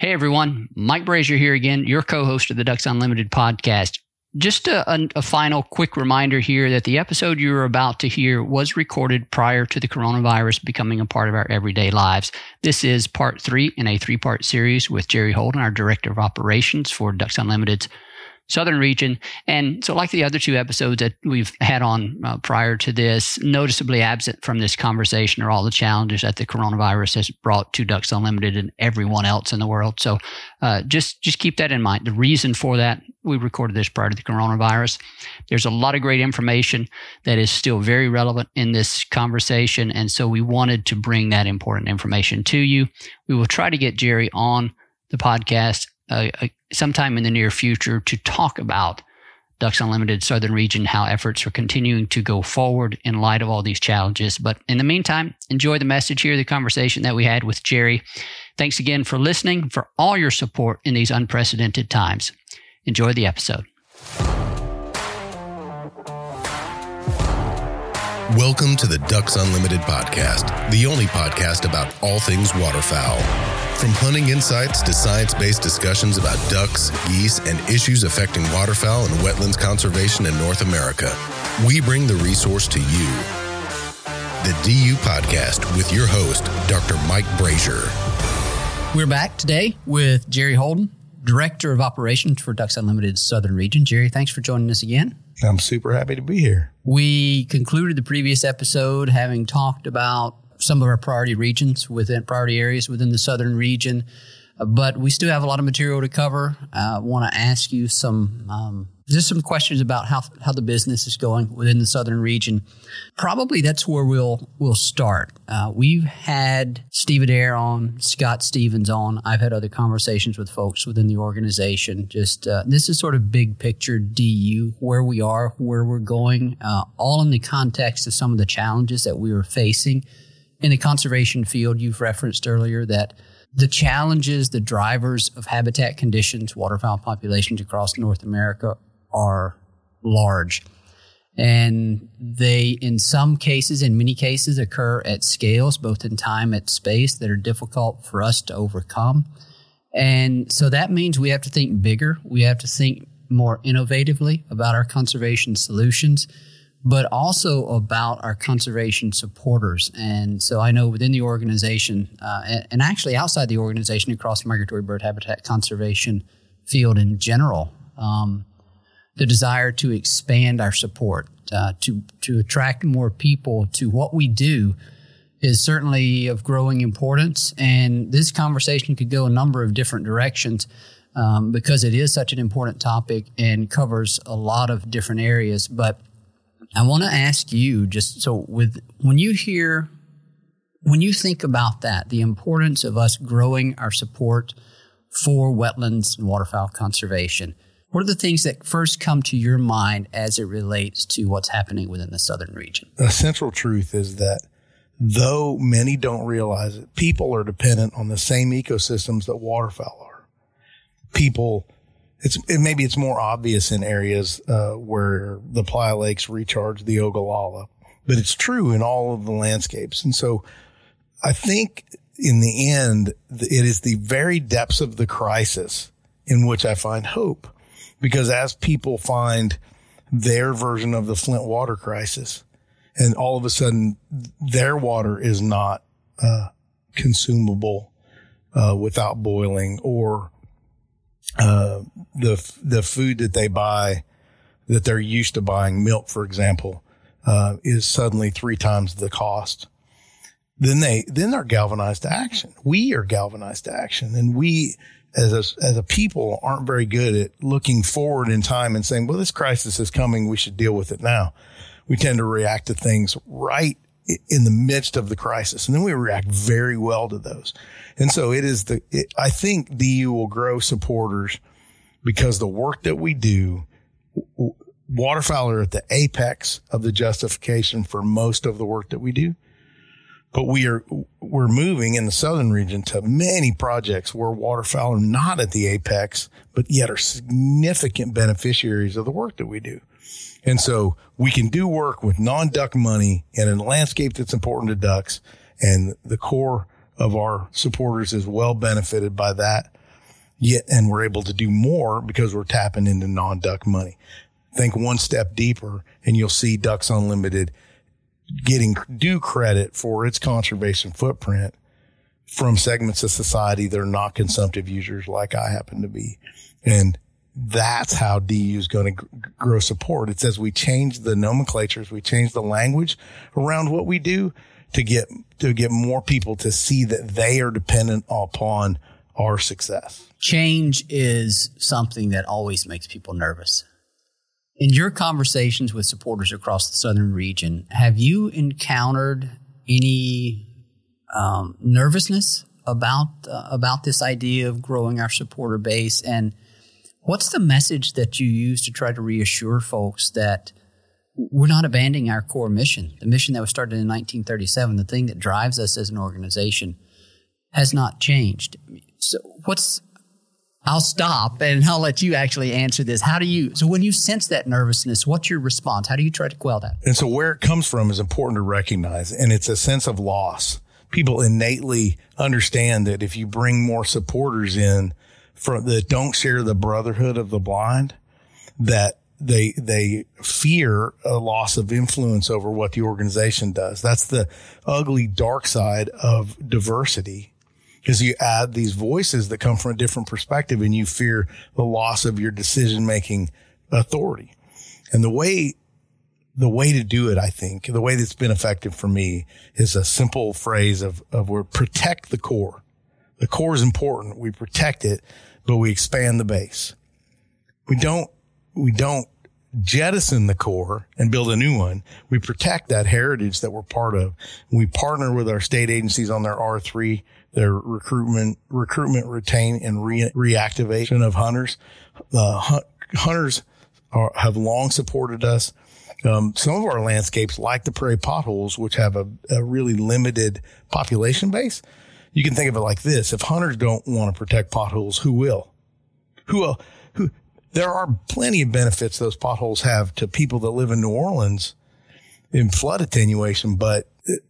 Hey everyone, Mike Brasher here again, your co host of the Ducks Unlimited podcast. Just a, a, a, final quick reminder here that the episode you're about to hear was recorded prior to the coronavirus becoming a part of our everyday lives. This is part three in a three part series with Jerry Holden, our Director of Operations for Ducks Unlimited's southern region. And so, like the other two episodes that we've had on uh, prior to this, noticeably absent from this conversation are all the challenges that the coronavirus has brought to Ducks Unlimited and everyone else in the world. So, uh, just just keep that in mind. The reason for that, we recorded this prior to the coronavirus. There's a lot of great information that is still very relevant in this conversation, and so we wanted to bring that important information to you. We will try to get Jerry on the podcast uh, uh, sometime in the near future to talk about Ducks Unlimited Southern Region, how efforts are continuing to go forward in light of all these challenges. But in the meantime, enjoy the message here, the conversation that we had with Jerry. Thanks again for listening, for all your support in these unprecedented times. Enjoy the episode. Welcome to the Ducks Unlimited podcast, the only podcast about all things waterfowl. From hunting insights to science based discussions about ducks, geese, and issues affecting waterfowl and wetlands conservation in North America, we bring the resource to you. The DU Podcast with your host, Dr. Mike Brasher. We're back today with Jerry Holden, Director of Operations for Ducks Unlimited Southern Region. Jerry, thanks for joining us again. I'm super happy to be here. We concluded the previous episode having talked about some of our priority regions within priority areas within the southern region, uh, but we still have a lot of material to cover. I want to ask you some um, just some questions about how how the business is going within the southern region. Probably that's where we'll we'll start. Uh, we've had Steve Adair on, Scott Stevens on. I've had other conversations with folks within the organization. Just uh, this is sort of big picture DU, where we are, where we're going, uh, all in the context of some of the challenges that we are facing in the conservation field. You've referenced earlier that the challenges, the drivers of habitat conditions, waterfowl populations across North America are large. And they, in some cases, in many cases, occur at scales, both in time and space, that are difficult for us to overcome. And so that means we have to think bigger. We have to think more innovatively about our conservation solutions, but also about our conservation supporters. And so I know within the organization, uh, and, actually outside the organization, across migratory bird habitat conservation field in general, um, the desire to expand our support, uh, to to attract more people to what we do, is certainly of growing importance. And this conversation could go a number of different directions um, because it is such an important topic and covers a lot of different areas. But I want to ask you, just so with when you hear, when you think about that, the importance of us growing our support for wetlands and waterfowl conservation what are the things that first come to your mind as it relates to what's happening within the southern region? The central truth is that though many don't realize it, people are dependent on the same ecosystems that waterfowl are. People, it's it, maybe it's more obvious in areas uh, where the playa lakes recharge the Ogallala, but it's true in all of the landscapes. And so, I think in the end, it is the very depths of the crisis in which I find hope because as people find their version of the Flint water crisis, and all of a sudden their water is not uh, consumable uh, without boiling, or uh, the the food that they buy that they're used to buying, milk, for example, uh, is suddenly three times the cost. Then they then they're galvanized to action. We are galvanized to action, and we as a, as a people aren't very good at looking forward in time and saying, well, this crisis is coming. We should deal with it now. We tend to react to things right in the midst of the crisis. And then we react very well to those. And so it is the, it, I think DU will grow supporters because the work that we do, waterfowl are at the apex of the justification for most of the work that we do. But we are, we're moving in the southern region to many projects where waterfowl are not at the apex, but yet are significant beneficiaries of the work that we do. And so we can do work with non-duck money and in a landscape that's important to ducks. And the core of our supporters is well benefited by that. Yet, and we're able to do more because we're tapping into non-duck money. Think one step deeper and you'll see Ducks Unlimited getting due credit for its conservation footprint from segments of society that are not consumptive users like I happen to be. And that's how DU is going to grow support. It's as we change the nomenclatures, we change the language around what we do to get, to get more people to see that they are dependent upon our success. Change is something that always makes people nervous. In your conversations with supporters across the southern region, have you encountered any um, nervousness about uh, about this idea of growing our supporter base? And what's the message that you use to try to reassure folks that we're not abandoning our core mission, the mission that was started in 1937, the thing that drives us as an organization has not changed. So, what's I'll stop and I'll let you actually answer this. How do you, so when you sense that nervousness, what's your response? How do you try to quell that? And so where it comes from is important to recognize. And it's a sense of loss. People innately understand that if you bring more supporters in that don't share the brotherhood of the blind, that they, they fear a loss of influence over what the organization does. That's the ugly dark side of diversity because you add these voices that come from a different perspective and you fear the loss of your decision making authority. And the way, the way to do it, I think, the way that's been effective for me is a simple phrase of, of we protect the core. The core is important. We protect it, but we expand the base. We don't, we don't jettison the core and build a new one. We protect that heritage that we're part of. We partner with our state agencies on their R3 their recruitment, recruitment, retain, and re- reactivation of hunters. Uh, hunters are, have long supported us. Um, some of our landscapes, like the prairie potholes, which have a, a really limited population base, you can think of it like this: if hunters don't want to protect potholes, who will? Who will? Who? There are plenty of benefits those potholes have to people that live in New Orleans in flood attenuation, but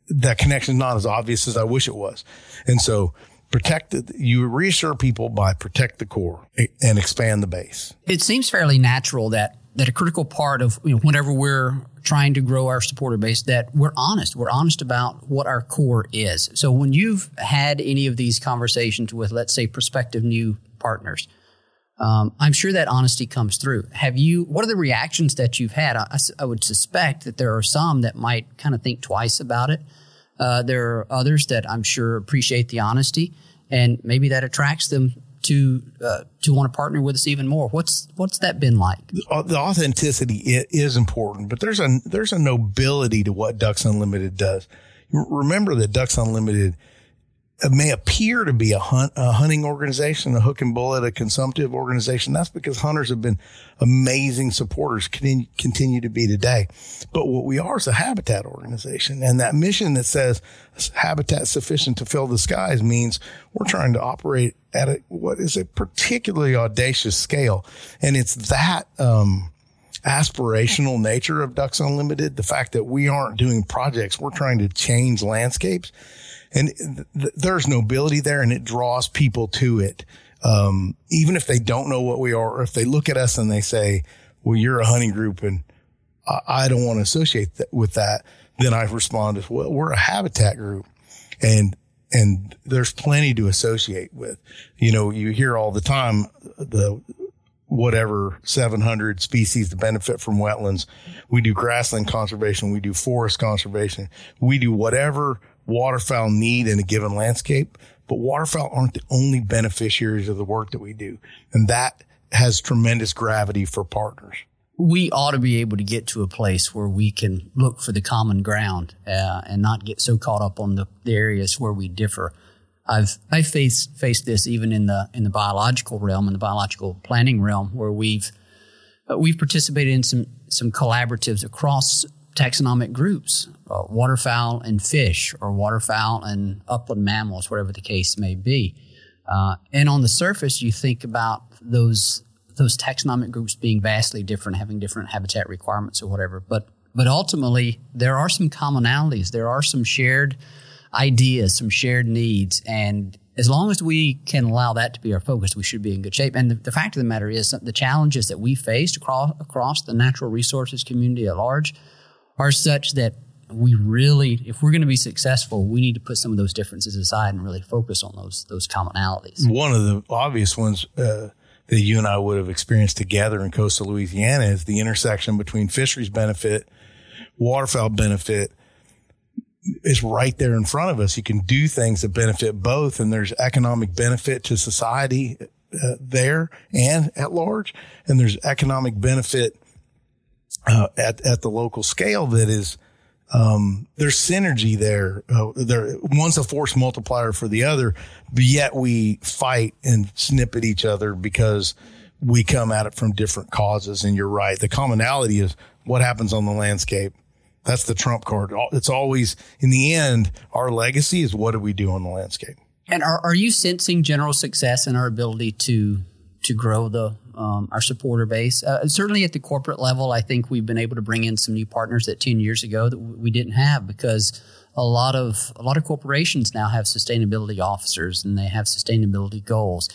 that connection is not as obvious as I wish it was. And so protect the, you reassure people by protect the core and expand the base. It seems fairly natural that that a critical part of you know, whenever we're trying to grow our supporter base that we're honest. We're honest about what our core is. So when you've had any of these conversations with, let's say, prospective new partners, um, I'm sure that honesty comes through. Have you? What are the reactions that you've had? I, I would suspect that there are some that might kind of think twice about it. Uh, there are others that I'm sure appreciate the honesty, and maybe that attracts them to uh, to want to partner with us even more. What's what's that been like? The authenticity is important, but there's a there's a nobility to what Ducks Unlimited does. Remember that Ducks Unlimited it may appear to be a hunt, a hunting organization, a hook and bullet, a consumptive organization. That's because hunters have been amazing supporters, continue, continue to be today. But what we are is a habitat organization. And that mission that says habitat sufficient to fill the skies means we're trying to operate at a, what is a particularly audacious scale. And it's that, um, aspirational nature of Ducks Unlimited, the fact that we aren't doing projects, we're trying to change landscapes and th- there's nobility there and it draws people to it. Um, even if they don't know what we are, or if they look at us and they say, well, you're a hunting group and I, I don't want to associate th- with that, then I respond as well, we're a habitat group and, and there's plenty to associate with. You know, you hear all the time the whatever 700 species to benefit from wetlands. We do grassland conservation. We do forest conservation. We do whatever waterfowl need in a given landscape, but waterfowl aren't the only beneficiaries of the work that we do. And that has tremendous gravity for partners. We ought to be able to get to a place where we can look for the common ground uh, and not get so caught up on the, the areas where we differ. I've I faced faced this even in the in the biological realm, in the biological planning realm, where we've uh, we've participated in some some collaboratives across taxonomic groups, uh, waterfowl and fish, or waterfowl and upland mammals, whatever the case may be. Uh, and on the surface, you think about those those taxonomic groups being vastly different, having different habitat requirements or whatever. But but ultimately, there are some commonalities. There are some shared ideas, some shared needs, and as long as we can allow that to be our focus, we should be in good shape. And the, the fact of the matter is, the challenges that we faced across across the natural resources community at large are such that we really, if we're going to be successful, we need to put some of those differences aside and really focus on those those commonalities. One of the obvious ones uh, that you and I would have experienced together in coastal Louisiana is the intersection between fisheries benefit, waterfowl benefit, is right there in front of us. You can do things that benefit both, and there's economic benefit to society uh, there and at large, and there's economic benefit uh, at at the local scale that is. Um, there's synergy there. Uh, there, one's a force multiplier for the other, but yet we fight and snip at each other because we come at it from different causes. And you're right. The commonality is what happens on the landscape that's the trump card. It's always in the end, our legacy is what do we do on the landscape. And are, are you sensing general success in our ability to to grow the um, our supporter base? Uh, certainly at the corporate level, I think we've been able to bring in some new partners that ten years ago that we didn't have because a lot of a lot of corporations now have sustainability officers and they have sustainability goals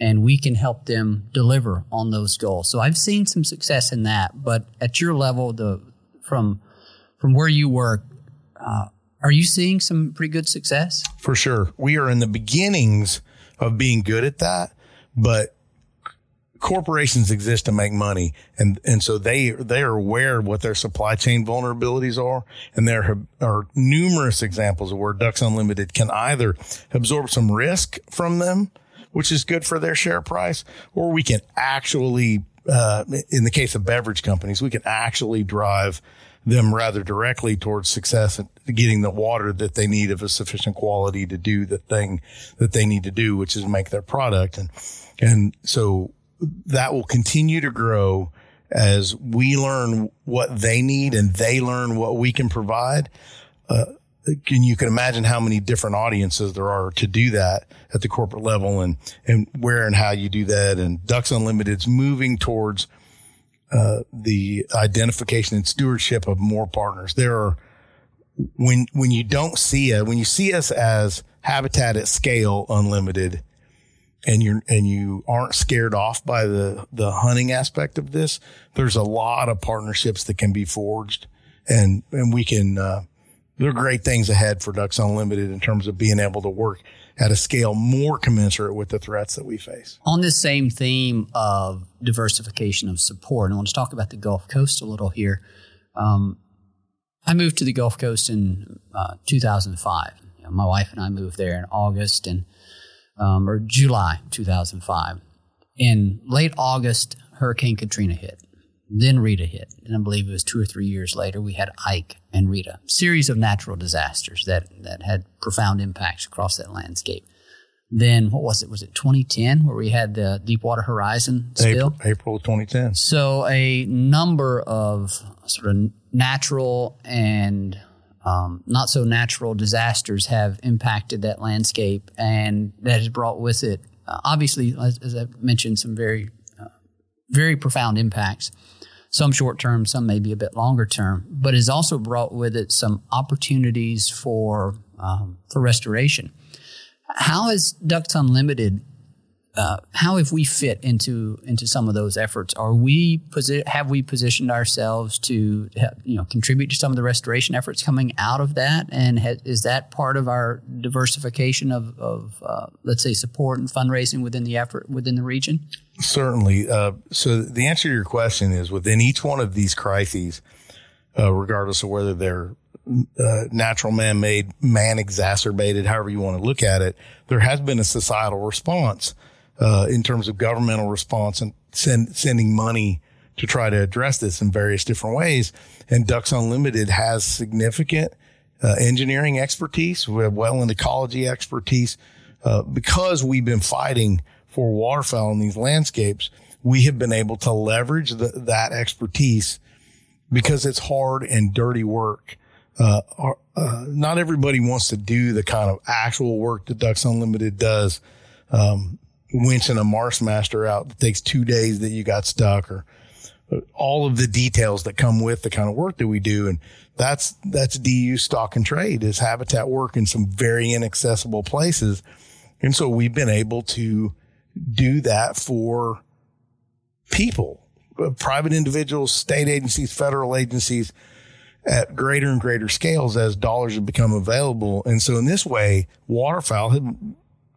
and we can help them deliver on those goals. So I've seen some success in that, but at your level, the from from where you work, uh, are you seeing some pretty good success? For sure. We are in the beginnings of being good at that, but corporations exist to make money and and so they they are aware of what their supply chain vulnerabilities are and there are numerous examples of where ducks unlimited can either absorb some risk from them which is good for their share price or we can actually uh, in the case of beverage companies we can actually drive them rather directly towards success and getting the water that they need of a sufficient quality to do the thing that they need to do, which is make their product. And, and so that will continue to grow as we learn what they need and they learn what we can provide. Uh, and you can imagine how many different audiences there are to do that at the corporate level and, and where and how you do that. And Ducks Unlimited's moving towards uh, the identification and stewardship of more partners. There are when when you don't see it, when you see us as habitat at scale unlimited, and you're and you aren't scared off by the the hunting aspect of this, there's a lot of partnerships that can be forged, and and we can. Uh, there are great things ahead for Ducks Unlimited in terms of being able to work at a scale more commensurate with the threats that we face. On this same theme of diversification of support, I want to talk about the Gulf Coast a little here. Um, I moved to the Gulf Coast in uh, 2005. You know, my wife and I moved there in August and um, or July 2005. In late August, Hurricane Katrina hit. Then Rita hit. And I believe it was two or three years later, we had Ike and Rita. Series of natural disasters that, that had profound impacts across that landscape. Then what was it? Was it 2010 where we had the Deepwater Horizon spill? April, April 2010. So a number of sort of natural and um, not so natural disasters have impacted that landscape, and that has brought with it, uh, obviously, as, as I mentioned, some very, uh, very profound impacts some short term, some maybe a bit longer term, but has also brought with it some opportunities for um, for restoration. How has Ducks Unlimited? Uh, how have we fit into into some of those efforts? Are we posi- have we positioned ourselves to you know contribute to some of the restoration efforts coming out of that? And is that part of our diversification of, of uh, let's say support and fundraising within the effort within the region? Certainly. Uh, so the answer to your question is within each one of these crises, uh, regardless of whether they're uh, natural man-made, man-exacerbated, however you want to look at it, there has been a societal response uh, in terms of governmental response and send, sending money to try to address this in various different ways. And Ducks Unlimited has significant uh, engineering expertise, we have well and ecology expertise, uh, because we've been fighting for waterfowl in these landscapes, we have been able to leverage the, that expertise because it's hard and dirty work. Uh, uh, not everybody wants to do the kind of actual work that Ducks Unlimited does. Um, winching a Marshmaster out that takes two days that you got stuck or all of the details that come with the kind of work that we do. And that's, that's DU stock and trade is habitat work in some very inaccessible places. And so we've been able to do that for people, private individuals, state agencies, federal agencies at greater and greater scales as dollars have become available. And so in this way, waterfowl have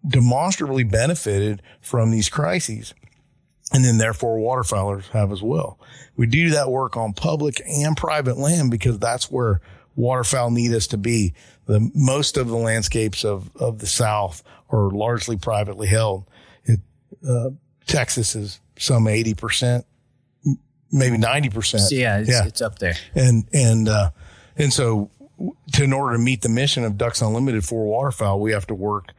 demonstrably benefited from these crises. And then therefore waterfowlers have as well. We do that work on public and private land because that's where waterfowl need us to be. The most of the landscapes of, of the South are largely privately held. It, uh, Texas is some 80%, maybe 90%. Yeah, it's, yeah. it's up there. And, and, uh, and so to, in order to meet the mission of Ducks Unlimited for waterfowl, we have to work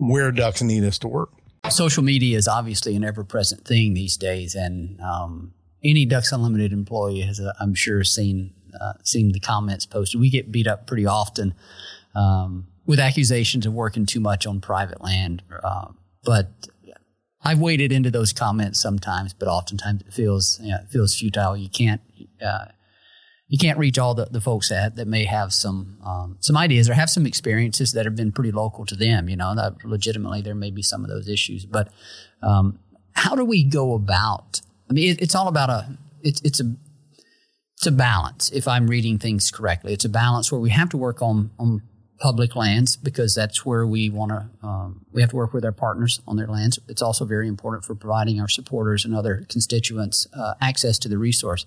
where ducks need us to work. Social media is obviously an ever present thing these days. And, um, any Ducks Unlimited employee has, uh, I'm sure, seen uh, seen the comments posted. We get beat up pretty often um, with accusations of working too much on private land, uh, but I've waded into those comments sometimes, but oftentimes it feels you know, it feels futile. You can't uh, you can't reach all the, the folks that, that may have some um, some ideas or have some experiences that have been pretty local to them. You know, that legitimately there may be some of those issues, but um, how do we go about? I mean, it, it's all about a it's it's a it's a balance. If I'm reading things correctly, it's a balance where we have to work on on public lands because that's where we want to um, we have to work with our partners on their lands. It's also very important for providing our supporters and other constituents uh, access to the resource.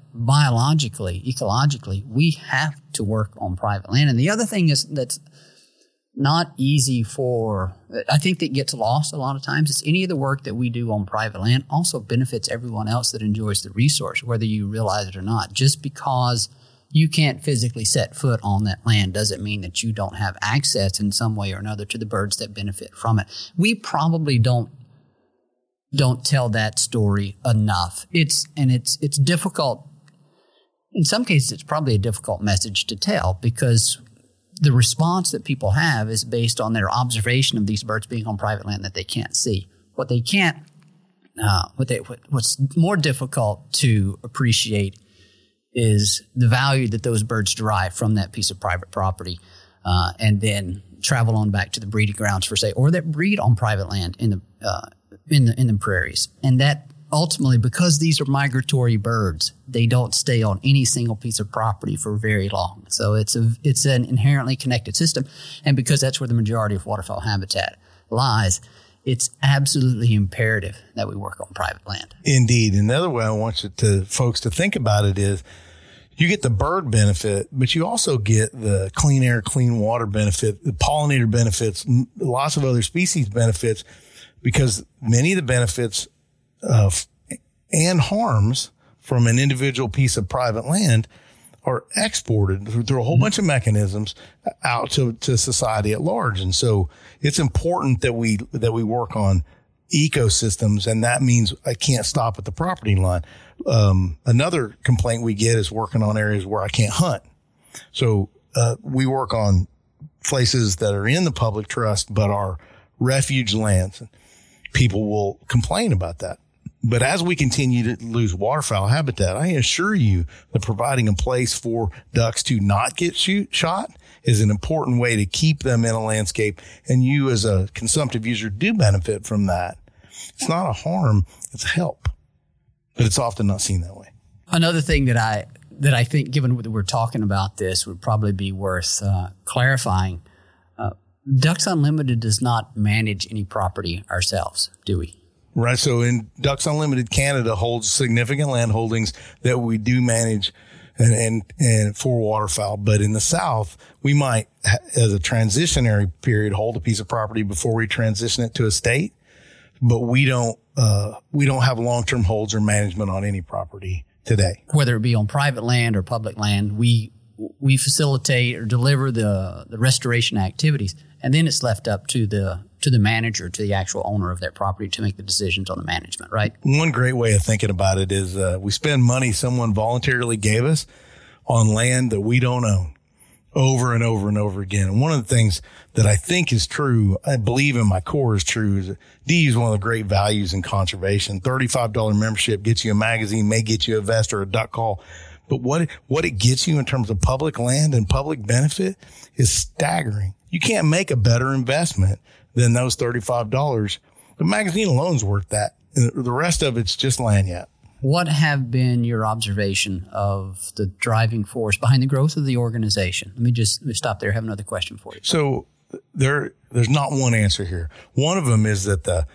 biologically, ecologically, we have to work on private land. And the other thing is that's not easy for i think that gets lost a lot of times. It's any of the work that we do on private land also benefits everyone else that enjoys the resource whether you realize it or not. Just because you can't physically set foot on that land doesn't mean that you don't have access in some way or another to the birds that benefit from it. We probably don't don't tell that story enough. It's and it's it's difficult in some cases it's probably a difficult message to tell because the response that people have is based on their observation of these birds being on private land that they can't see. What they can't, uh, what they, what, what's more difficult to appreciate is the value that those birds derive from that piece of private property, uh, and then travel on back to the breeding grounds for say, or that breed on private land in the uh, in the in the prairies, and that ultimately, because these are migratory birds, they don't stay on any single piece of property for very long. So it's a, it's an inherently connected system. And because that's where the majority of waterfowl habitat lies, it's absolutely imperative that we work on private land. Indeed. Another way I want you to folks to think about it is you get the bird benefit, but you also get the clean air, clean water benefit, the pollinator benefits, lots of other species benefits, because many of the benefits and harms from an individual piece of private land are exported through a whole bunch of mechanisms out to, to society at large. And so it's important that we, that we work on ecosystems. And that means I can't stop at the property line. Um, another complaint we get is working on areas where I can't hunt. So, uh, we work on places that are in the public trust, but are refuge lands. People will complain about that. But as we continue to lose waterfowl habitat, I assure you that providing a place for ducks to not get shoot, shot is an important way to keep them in a landscape. And you as a consumptive user do benefit from that. It's not a harm. It's a help, but it's often not seen that way. Another thing that I, that I think, given that we're talking about this, would probably be worth uh, clarifying. Uh, Ducks Unlimited does not manage any property ourselves, do we? Right. So in Ducks Unlimited Canada holds significant land holdings that we do manage and, and, and for waterfowl. But in the South, we might, as a transitionary period, hold a piece of property before we transition it to a state. But we don't, uh, we don't have long-term holds or management on any property today. Whether it be on private land or public land, we, we facilitate or deliver the, the restoration activities and then it's left up to the to the manager, to the actual owner of that property to make the decisions on the management, right? One great way of thinking about it is uh, we spend money someone voluntarily gave us on land that we don't own over and over and over again. And one of the things that I think is true, I believe in my core is true, is D is one of the great values in conservation. $35 membership gets you a magazine, may get you a vest or a duck call. But what, what it gets you in terms of public land and public benefit is staggering. You can't make a better investment than those $35. The magazine alone's worth that. The rest of it's just lagniappe. What have been your observation of the driving force behind the growth of the organization? Let me just let me stop there. I have another question for you. So there, there's not one answer here. One of them is that the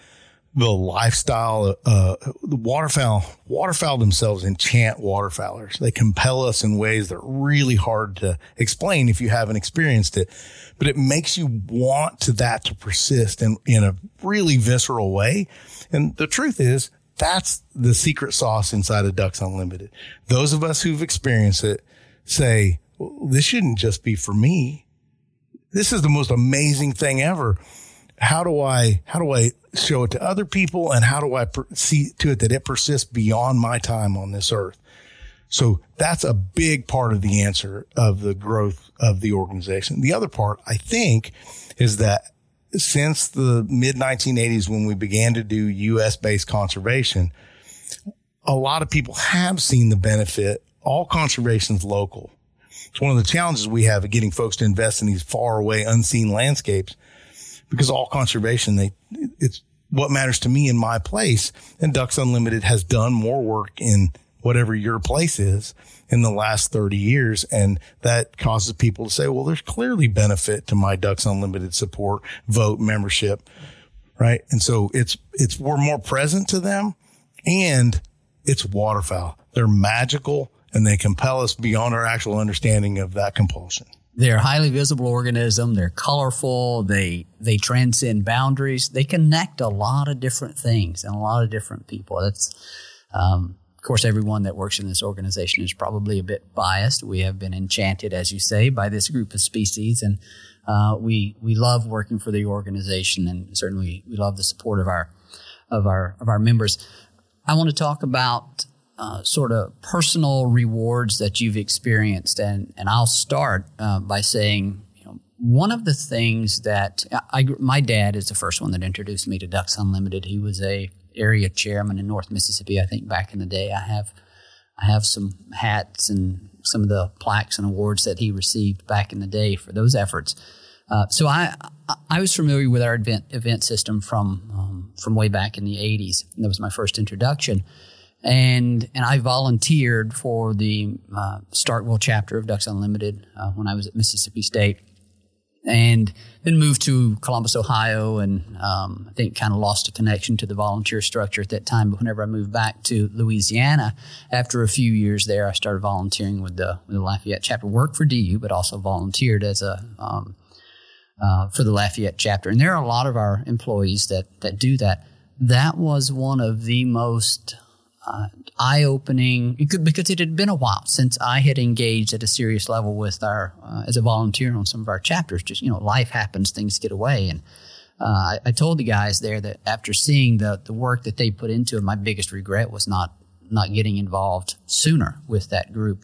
the lifestyle, uh, the waterfowl, waterfowl themselves enchant waterfowlers. They compel us in ways that are really hard to explain if you haven't experienced it, but it makes you want to that to persist in, in a really visceral way. And the truth is that's the secret sauce inside of Ducks Unlimited. Those of us who've experienced it say, well, this shouldn't just be for me. This is the most amazing thing ever how do I how do I show it to other people and how do I per- see to it that it persists beyond my time on this earth? So that's a big part of the answer of the growth of the organization. The other part, I think, is that since the mid 1980s, when we began to do US based conservation, a lot of people have seen the benefit. All conservation is local. It's one of the challenges we have of getting folks to invest in these far away, unseen landscapes because all conservation, they, it's what matters to me in my place. And Ducks Unlimited has done more work in whatever your place is in the last 30 years. And that causes people to say, well, there's clearly benefit to my Ducks Unlimited support, vote, membership. Right. And so it's, it's, we're more present to them and it's waterfowl. They're magical and they compel us beyond our actual understanding of that compulsion. They're highly visible organism. They're colorful. They they transcend boundaries. They connect a lot of different things and a lot of different people. That's um, of course everyone that works in this organization is probably a bit biased. We have been enchanted, as you say, by this group of species, and uh, we we love working for the organization, and certainly we love the support of our of our of our members. I want to talk about uh, sort of personal rewards that you've experienced, and and I'll start uh, by saying, you know, one of the things that I, my dad is the first one that introduced me to Ducks Unlimited. He was a area chairman in North Mississippi, I think, back in the day. I have I have some hats and some of the plaques and awards that he received back in the day for those efforts. Uh, so I I was familiar with our event event system from um, from way back in the '80s. That was my first introduction and and I volunteered for the uh, Starkville chapter of Ducks Unlimited uh, when I was at Mississippi State, and then moved to Columbus, Ohio, and um, I think kind of lost a connection to the volunteer structure at that time. But whenever I moved back to Louisiana, after a few years there, I started volunteering with the, with the Lafayette chapter. Worked for DU, but also volunteered as a um, uh, for the Lafayette chapter. And there are a lot of our employees that that do that. That was one of the most uh, eye opening because it had been a while since I had engaged at a serious level with our uh, as a volunteer on some of our chapters. Just you know, life happens, things get away, and uh, I, I, told the guys there that after seeing the the work that they put into it, my biggest regret was not not getting involved sooner with that group.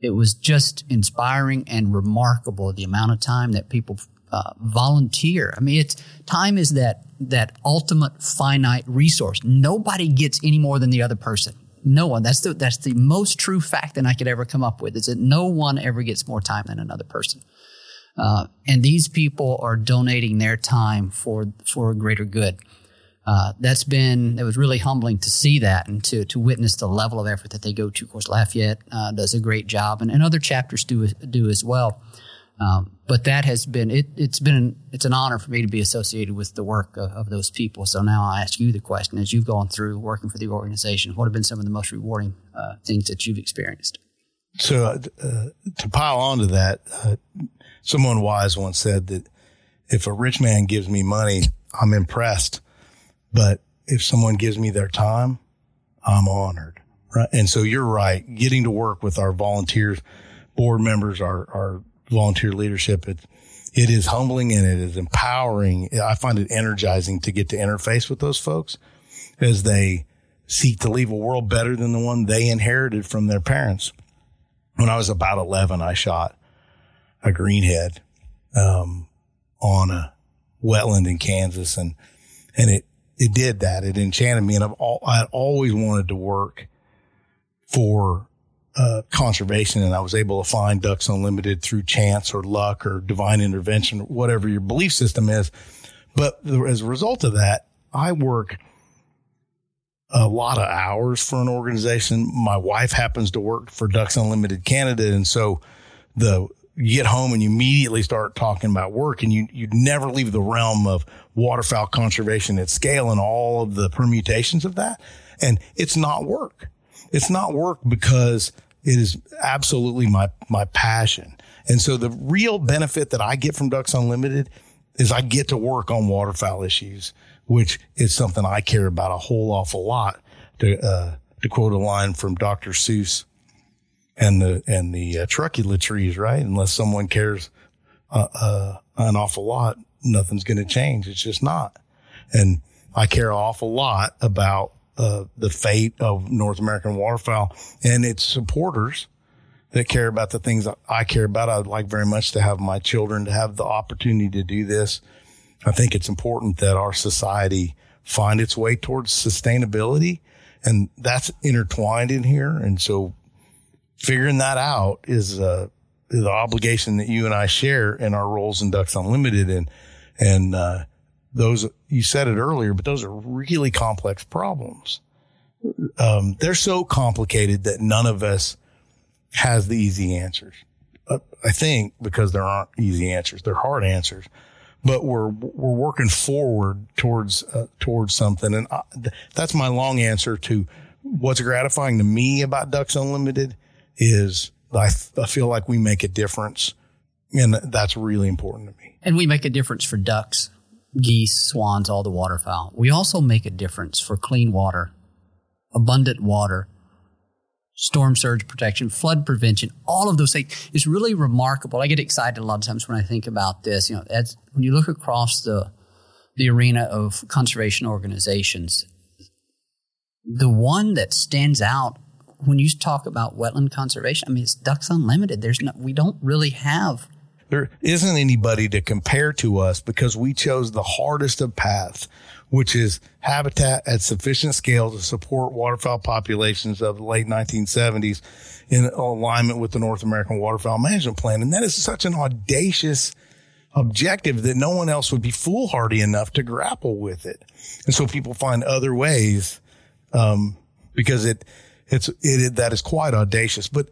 It was just inspiring and remarkable the amount of time that people uh, volunteer. I mean, it's time is that that ultimate finite resource. Nobody gets any more than the other person. No one. That's the that's the most true fact that I could ever come up with. Is that no one ever gets more time than another person. Uh, and these people are donating their time for for a greater good. Uh, that's been it was really humbling to see that and to to witness the level of effort that they go to. Of course, Lafayette uh, does a great job, and, and other chapters do do as well. Um, but that has been it, it's been it's an honor for me to be associated with the work of, of, those people. So now I ask you the question: as you've gone through working for the organization, what have been some of the most rewarding uh, things that you've experienced? So uh, to pile onto that, uh, someone wise once said that if a rich man gives me money, I'm impressed, but if someone gives me their time, I'm honored. Right. And so you're right. Getting to work with our volunteers, board members, our, our volunteer leadership, it, it is humbling and it is empowering. I find it energizing to get to interface with those folks as they seek to leave a world better than the one they inherited from their parents. When I was about 11, I shot a greenhead, um, on a wetland in Kansas and, and it, it did that. It enchanted me. And I've all, I always wanted to work for uh, conservation, and I was able to find Ducks Unlimited through chance or luck or divine intervention, whatever your belief system is. But as a result of that, I work a lot of hours for an organization. My wife happens to work for Ducks Unlimited Canada, and so the you get home and you immediately start talking about work, and you you never leave the realm of waterfowl conservation at scale and all of the permutations of that. And it's not work. It's not work because it is absolutely my, my passion. And so the real benefit that I get from Ducks Unlimited is I get to work on waterfowl issues, which is something I care about a whole awful lot. To, uh, to quote a line from Dr. Seuss and the, and the uh, trees, right? Unless someone cares, uh, uh an awful lot, nothing's going to change. It's just not. And I care an awful lot about uh, the fate of North American waterfowl and its supporters that care about the things I care about. I'd like very much to have my children to have the opportunity to do this. I think it's important that our society find its way towards sustainability and that's intertwined in here. And so figuring that out is, uh, the obligation that you and I share in our roles in Ducks Unlimited. And, and, uh, those, you said it earlier, but those are really complex problems. Um, they're so complicated that none of us has the easy answers. Uh, I think because there aren't easy answers, they're hard answers, but we're, we're working forward towards, uh, towards something. And I, that's my long answer to what's gratifying to me about Ducks Unlimited is I, I feel like we make a difference and that's really important to me. And we make a difference for ducks geese, swans, all the waterfowl. We also make a difference for clean water, abundant water, storm surge protection, flood prevention, all of those things. It's really remarkable. I get excited a lot of times when I think about this. You know, when you look across the the arena of conservation organizations, the one that stands out when you talk about wetland conservation, I mean, it's Ducks Unlimited. There's no, we don't really have there isn't anybody to compare to us because we chose the hardest of paths, which is habitat at sufficient scale to support waterfowl populations of the late 1970s in alignment with the North American Waterfowl Management Plan. And that is such an audacious objective that no one else would be foolhardy enough to grapple with it. And so people find other ways, um, because it, it's, it, that is quite audacious, but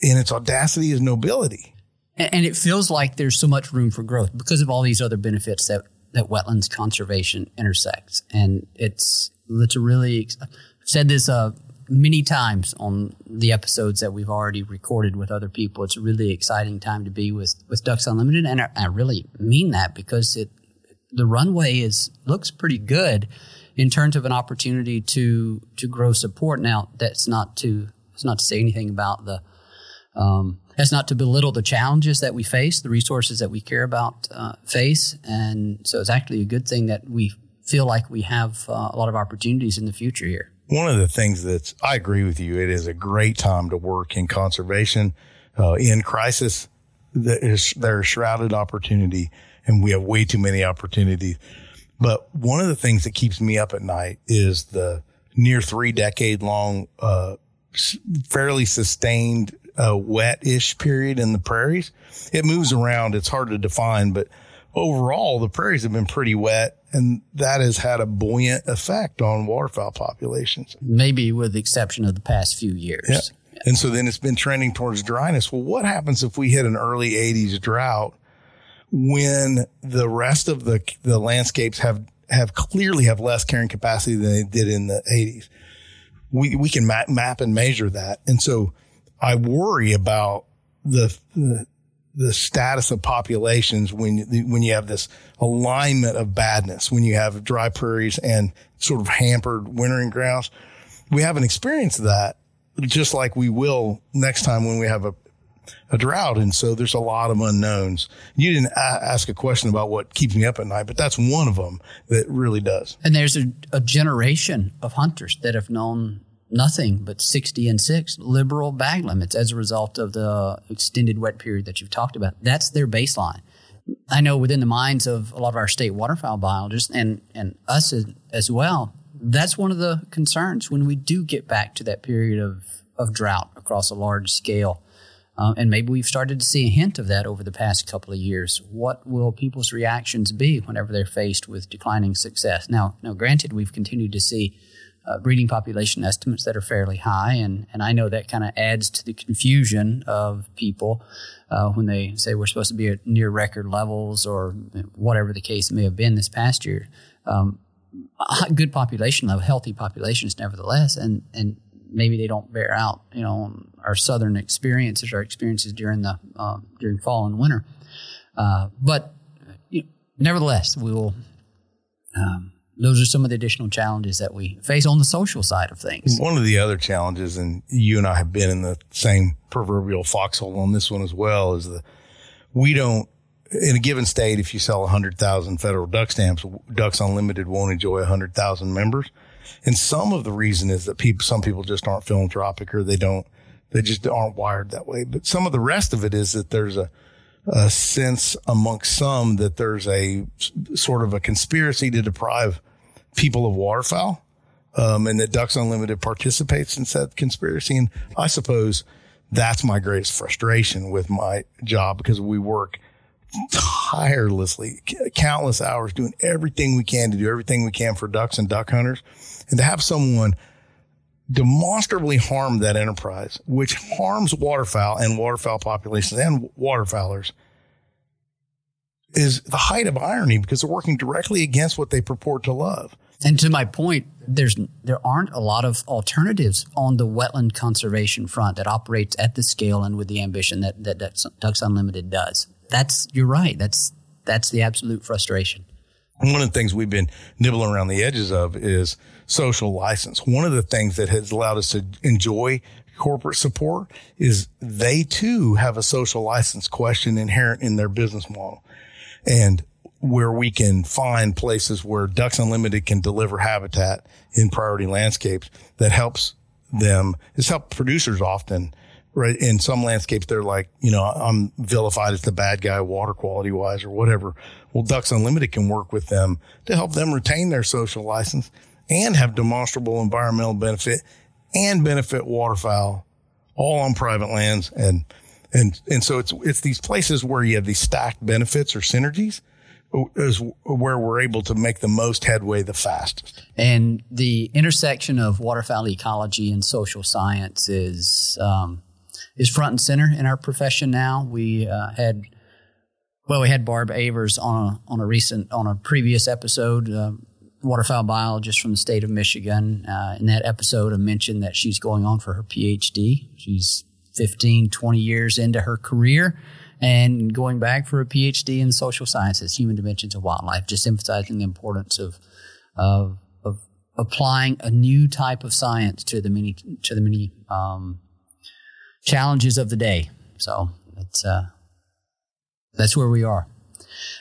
in its audacity is nobility and it feels like there's so much room for growth because of all these other benefits that that wetlands conservation intersects. And it's it's a really I've said this uh, many times on the episodes that we've already recorded with other people. It's a really exciting time to be with with Ducks Unlimited, and I, I really mean that because it the runway is looks pretty good in terms of an opportunity to to grow support. Now, that's not to it's not to say anything about the um, that's not to belittle the challenges that we face, the resources that we care about uh, face. And so it's actually a good thing that we feel like we have uh, a lot of opportunities in the future here. One of the things that's, I agree with you. It is a great time to work in conservation, uh, in crisis. There is, there's shrouded opportunity and we have way too many opportunities. But one of the things that keeps me up at night is the near three decade long, uh, fairly sustained a wet-ish period in the prairies. It moves around. It's hard to define, but overall, the prairies have been pretty wet, and that has had a buoyant effect on waterfowl populations. Maybe with the exception of the past few years. Yeah. And so then it's been trending towards dryness. Well, what happens if we hit an early 80s drought when the rest of the the landscapes have have clearly have less carrying capacity than they did in the 80s? We we can map, map and measure that. And so I worry about the, the the status of populations when when you have this alignment of badness, when you have dry prairies and sort of hampered wintering grounds. We haven't experienced that, just like we will next time when we have a a drought. And so there's a lot of unknowns. You didn't ask a question about what keeps me up at night, but that's one of them that really does. And there's a, a generation of hunters that have known nothing but 60 and 6 liberal bag limits as a result of the extended wet period that you've talked about. That's their baseline. I know within the minds of a lot of our state waterfowl biologists and, and us as, as well, that's one of the concerns when we do get back to that period of, of drought across a large scale. Um, and maybe we've started to see a hint of that over the past couple of years. What will people's reactions be whenever they're faced with declining success? Now, now, granted, we've continued to see uh, breeding population estimates that are fairly high, and and I know that kind of adds to the confusion of people uh, when they say we're supposed to be at near record levels or whatever the case may have been this past year. Um, good population level, healthy populations, nevertheless, and and maybe they don't bear out, you know, our southern experiences, our experiences during the uh, during fall and winter. Uh, but you know, nevertheless, we will. Um, those are some of the additional challenges that we face on the social side of things. One of the other challenges, and you and I have been in the same proverbial foxhole on this one as well, is the we don't in a given state. If you sell 100,000 federal duck stamps, Ducks Unlimited won't enjoy 100,000 members. And some of the reason is that people, some people just aren't philanthropic or they don't, they just aren't wired that way. But some of the rest of it is that there's a, a sense amongst some that there's a sort of a conspiracy to deprive people of waterfowl. Um, and that Ducks Unlimited participates in said conspiracy. And I suppose that's my greatest frustration with my job because we work tirelessly, countless hours doing everything we can to do everything we can for ducks and duck hunters. And to have someone demonstrably harm that enterprise, which harms waterfowl and waterfowl populations and waterfowlers, is the height of irony because they're working directly against what they purport to love. And to my point, there's there aren't a lot of alternatives on the wetland conservation front that operates at the scale and with the ambition that that, that Ducks Unlimited does. That's you're right. That's that's the absolute frustration. One of the things we've been nibbling around the edges of is social license. One of the things that has allowed us to enjoy corporate support is they too have a social license question inherent in their business model. And where we can find places where Ducks Unlimited can deliver habitat in priority landscapes that helps them. It's helped producers often, right? In some landscapes, they're like, you know, I'm vilified as the bad guy water quality wise or whatever. Well, Ducks Unlimited can work with them to help them retain their social license and have demonstrable environmental benefit and benefit waterfowl all on private lands. And, and, and so it's, it's these places where you have these stacked benefits or synergies is where we're able to make the most headway the fastest. And the intersection of waterfowl ecology and social science is um, is front and center in our profession now. We uh, had well, we had Barb Avers on a on a recent on a previous episode. Uh, waterfowl biologist from the state of Michigan. Uh, in that episode, I mentioned that she's going on for her PhD. She's 15, 20 years into her career and going back for a PhD in social sciences, human dimensions of wildlife, just emphasizing the importance of, of, of applying a new type of science to the many, to the many, um, challenges of the day. So it's, uh, that's where we are.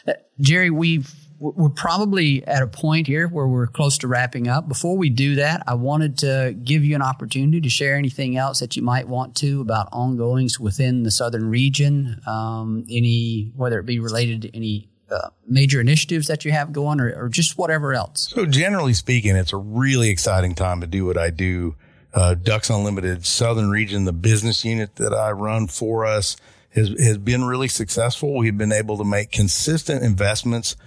Uh, Jerry, we've, we're probably at a point here where we're close to wrapping up. Before we do that, I wanted to give you an opportunity to share anything else that you might want to about ongoings within the southern region. Um, any, whether it be related to any uh, major initiatives that you have going, or, or, just whatever else. So, generally speaking, it's a really exciting time to do what I do. Uh, Ducks Unlimited Southern Region, the business unit that I run for us, has has been really successful. We've been able to make consistent investments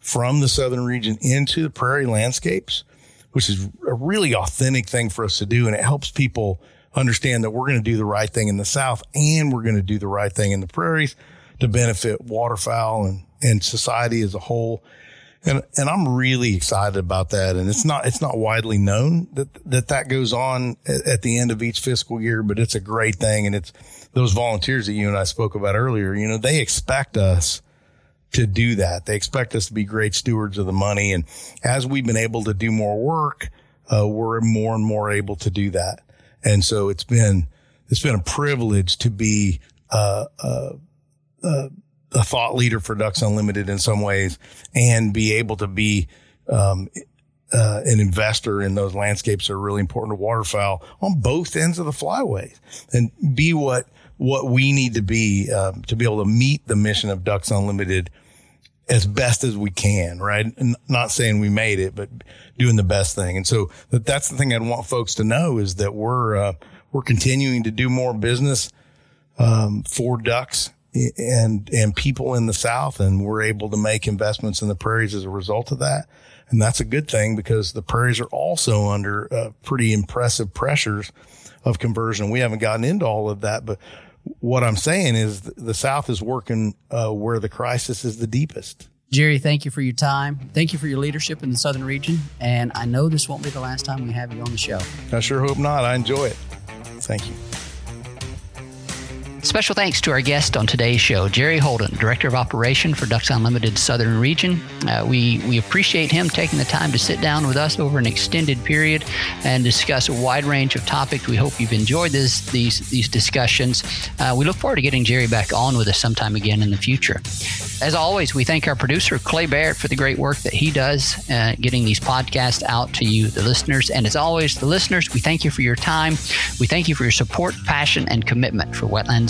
from the southern region into the prairie landscapes, which is a really authentic thing for us to do. And it helps people understand that we're going to do the right thing in the South and we're going to do the right thing in the prairies to benefit waterfowl and, and society as a whole. And, and I'm really excited about that. And it's not, it's not widely known that, that that goes on at, at the end of each fiscal year, but it's a great thing. And it's those volunteers that you and I spoke about earlier, you know, they expect us to do that. They expect us to be great stewards of the money. And as we've been able to do more work, uh, we're more and more able to do that. And so it's been, it's been a privilege to be, uh, uh, uh, a thought leader for Ducks Unlimited in some ways and be able to be, um, uh, an investor in those landscapes that are really important to waterfowl on both ends of the flyways and be what, what we need to be, um, to be able to meet the mission of Ducks Unlimited as best as we can, right? And not saying we made it, but doing the best thing. And so that's the thing I'd want folks to know is that we're, uh, we're continuing to do more business, um, for ducks and, and people in the South. And we're able to make investments in the prairies as a result of that. And that's a good thing because the prairies are also under uh, pretty impressive pressures of conversion. We haven't gotten into all of that, but what I'm saying is the South is working uh, where the crisis is the deepest. Jerry, thank you for your time. Thank you for your leadership in the Southern region. And I know this won't be the last time we have you on the show. I sure hope not. I enjoy it. Thank you. Special thanks to our guest on today's show, Jerry Holden, Director of Operation for Ducks Unlimited Southern Region. Uh, we, we appreciate him taking the time to sit down with us over an extended period and discuss a wide range of topics. We hope you've enjoyed this, these, these discussions. Uh, we look forward to getting Jerry back on with us sometime again in the future. As always, we thank our producer, Clay Barrett, for the great work that he does uh, getting these podcasts out to you, the listeners. And as always, the listeners, we thank you for your time. We thank you for your support, passion, and commitment for wetlands